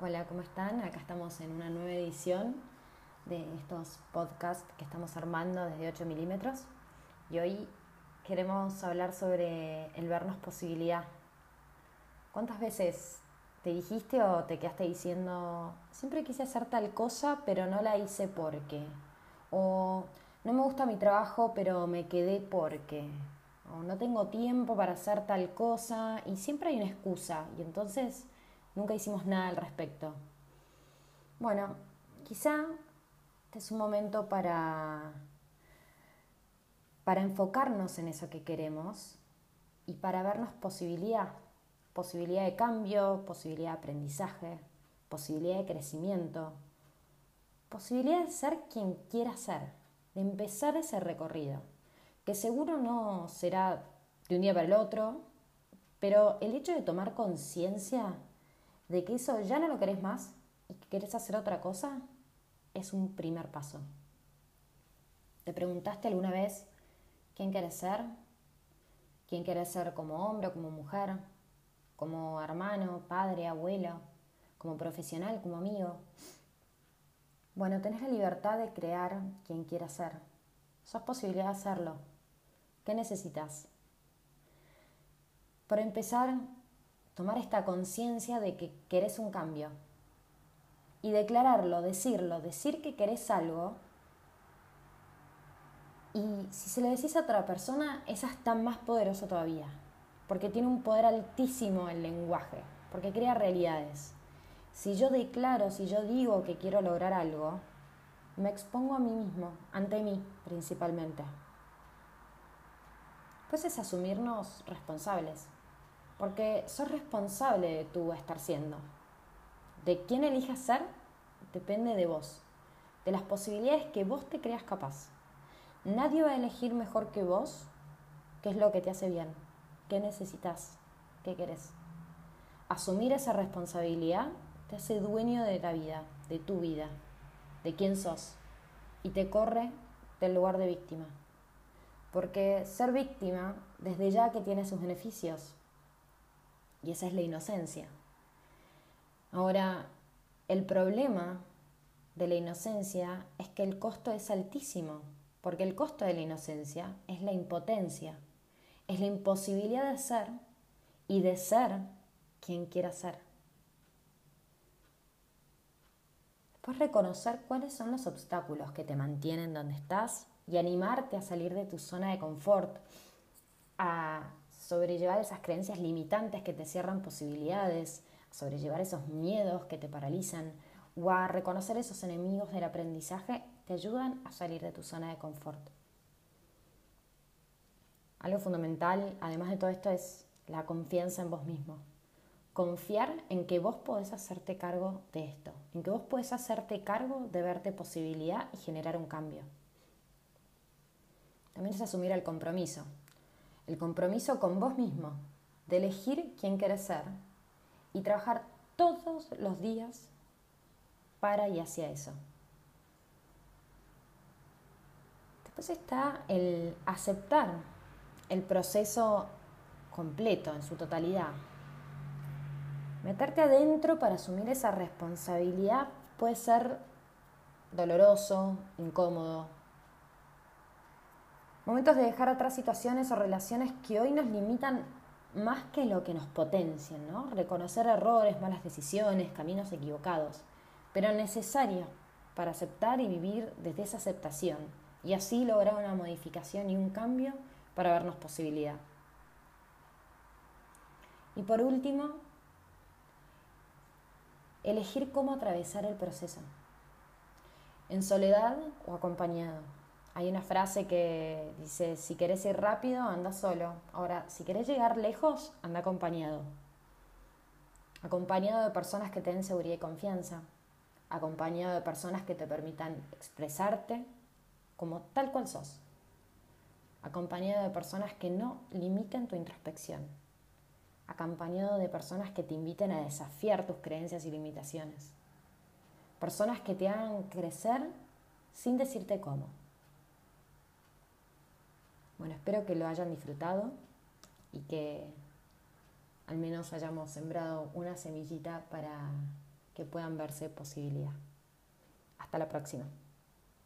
Hola, ¿cómo están? Acá estamos en una nueva edición de estos podcasts que estamos armando desde 8 milímetros y hoy queremos hablar sobre el vernos posibilidad. ¿Cuántas veces te dijiste o te quedaste diciendo, siempre quise hacer tal cosa, pero no la hice porque? O no me gusta mi trabajo, pero me quedé porque? O no tengo tiempo para hacer tal cosa y siempre hay una excusa y entonces Nunca hicimos nada al respecto. Bueno, quizá este es un momento para, para enfocarnos en eso que queremos y para vernos posibilidad, posibilidad de cambio, posibilidad de aprendizaje, posibilidad de crecimiento, posibilidad de ser quien quiera ser, de empezar ese recorrido, que seguro no será de un día para el otro, pero el hecho de tomar conciencia de que eso ya no lo querés más y que querés hacer otra cosa, es un primer paso. ¿Te preguntaste alguna vez quién querés ser? ¿Quién querés ser como hombre o como mujer? ¿Como hermano, padre, abuelo? ¿Como profesional, como amigo? Bueno, tenés la libertad de crear quien quieras ser. Sos posibilidad de hacerlo. ¿Qué necesitas? Por empezar, tomar esta conciencia de que querés un cambio y declararlo, decirlo, decir que querés algo. Y si se lo decís a otra persona, es hasta más poderoso todavía, porque tiene un poder altísimo el lenguaje, porque crea realidades. Si yo declaro, si yo digo que quiero lograr algo, me expongo a mí mismo, ante mí principalmente. Pues es asumirnos responsables porque sos responsable de tu estar siendo. De quién elijas ser depende de vos, de las posibilidades que vos te creas capaz. Nadie va a elegir mejor que vos qué es lo que te hace bien, qué necesitas, qué querés. Asumir esa responsabilidad te hace dueño de la vida, de tu vida, de quién sos, y te corre del lugar de víctima. Porque ser víctima, desde ya que tiene sus beneficios, y esa es la inocencia. Ahora, el problema de la inocencia es que el costo es altísimo, porque el costo de la inocencia es la impotencia, es la imposibilidad de ser y de ser quien quiera ser. Después reconocer cuáles son los obstáculos que te mantienen donde estás y animarte a salir de tu zona de confort, a sobrellevar esas creencias limitantes que te cierran posibilidades, sobrellevar esos miedos que te paralizan o a reconocer esos enemigos del aprendizaje, te ayudan a salir de tu zona de confort. Algo fundamental, además de todo esto, es la confianza en vos mismo. Confiar en que vos podés hacerte cargo de esto, en que vos podés hacerte cargo de verte posibilidad y generar un cambio. También es asumir el compromiso, el compromiso con vos mismo, de elegir quién querés ser y trabajar todos los días para y hacia eso. Después está el aceptar el proceso completo, en su totalidad. Meterte adentro para asumir esa responsabilidad puede ser doloroso, incómodo, Momentos de dejar atrás situaciones o relaciones que hoy nos limitan más que lo que nos potencian, ¿no? Reconocer errores, malas decisiones, caminos equivocados, pero necesario para aceptar y vivir desde esa aceptación y así lograr una modificación y un cambio para vernos posibilidad. Y por último, elegir cómo atravesar el proceso, en soledad o acompañado. Hay una frase que dice, si querés ir rápido, anda solo. Ahora, si querés llegar lejos, anda acompañado. Acompañado de personas que te den seguridad y confianza. Acompañado de personas que te permitan expresarte como tal cual sos. Acompañado de personas que no limiten tu introspección. Acompañado de personas que te inviten a desafiar tus creencias y limitaciones. Personas que te hagan crecer sin decirte cómo. Bueno, espero que lo hayan disfrutado y que al menos hayamos sembrado una semillita para que puedan verse posibilidad. Hasta la próxima.